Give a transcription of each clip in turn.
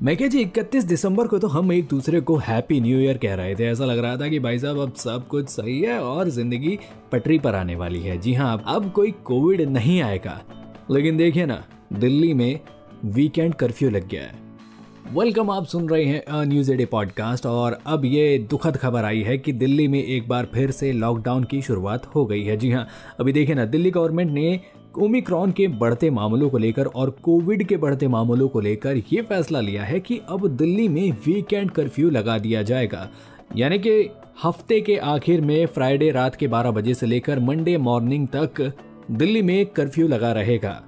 मैं क्या जी, इकतीस दिसंबर को तो हम एक दूसरे को हैप्पी न्यू ईयर कह रहे थे। ऐसा लग रहा था कि भाई साहब, अब सब कुछ सही है और ज़िंदगी पटरी पर आने वाली है। जी हाँ अब कोई कोविड नहीं आएगा। लेकिन देखिए ना, दिल्ली में वीकेंड कर्फ्यू लग गया है। वेलकम आप सुन रहे हैं न्यूज़ एडे पॉडकास्ट और अब ये दुखद खबर आई है कि दिल्ली में एक बार फिर से लॉकडाउन की शुरुआत हो गई है। जी हाँ अभी देखिए ना, दिल्ली गवर्नमेंट ने ओमिक्रॉन के बढ़ते मामलों को लेकर और कोविड के बढ़ते मामलों को लेकर ये फैसला लिया है कि अब दिल्ली में वीकेंड कर्फ्यू लगा दिया जाएगा। यानी कि हफ़्ते के आखिर में फ्राइडे रात के 12 बजे से लेकर मंडे मॉर्निंग तक दिल्ली में कर्फ्यू लगा रहेगा।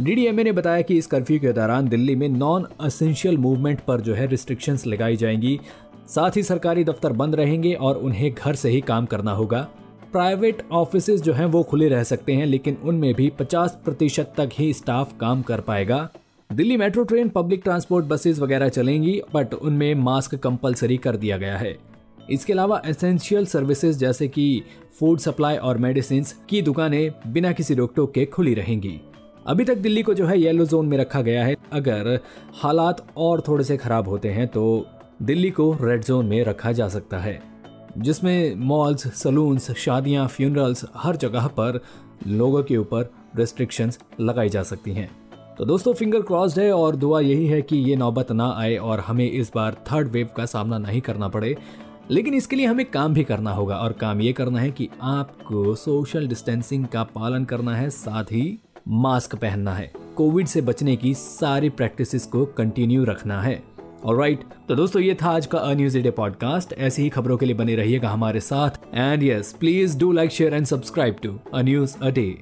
डीडीएमए ने बताया कि इस कर्फ्यू के दौरान दिल्ली में नॉन असेंशियल मूवमेंट पर जो है रिस्ट्रिक्शंस लगाई जाएँगी। साथ ही सरकारी दफ्तर बंद रहेंगे और उन्हें घर से ही काम करना होगा। प्राइवेट ऑफ़िस जो हैं वो खुले रह सकते हैं, लेकिन उनमें भी 50 प्रतिशत तक ही स्टाफ काम कर पाएगा। Delhi metro train, public transport buses वगैरह चलेंगी, बट उनमें मास्क कंपलसरी कर दिया गया है। इसके अलावा एसेंशियल सर्विसेज़ जैसे कि फ़ूड सप्लाई और मेडिसिन की दुकानें बिना किसी रोक टोक के खुली रहेंगी। अभी तक दिल्ली को जो है येलो जोन में रखा गया है। अगर हालात और थोड़े से खराब होते हैं तो दिल्ली को रेड जोन में रखा जा सकता है, जिसमें मॉल्स सलून्स शादियाँ फ्यूनरल्स हर जगह पर लोगों के ऊपर रेस्ट्रिक्शंस लगाई जा सकती हैं। तो दोस्तों फिंगर क्रॉस्ड है और दुआ यही है कि ये नौबत ना आए और हमें इस बार थर्ड वेव का सामना नहीं करना पड़े। लेकिन इसके लिए हमें काम भी करना होगा और काम ये करना है कि आपको सोशल डिस्टेंसिंग का पालन करना है, साथ ही मास्क पहनना है। कोविड से बचने की सारी प्रैक्टिसेस को कंटिन्यू रखना है। और राइट right, तो दोस्तों ये था आज का अन्यूज न्यूज़ डे पॉडकास्ट ऐसी ही खबरों के लिए बने रहिएगा हमारे साथ। And yes please do like share and subscribe to a news a day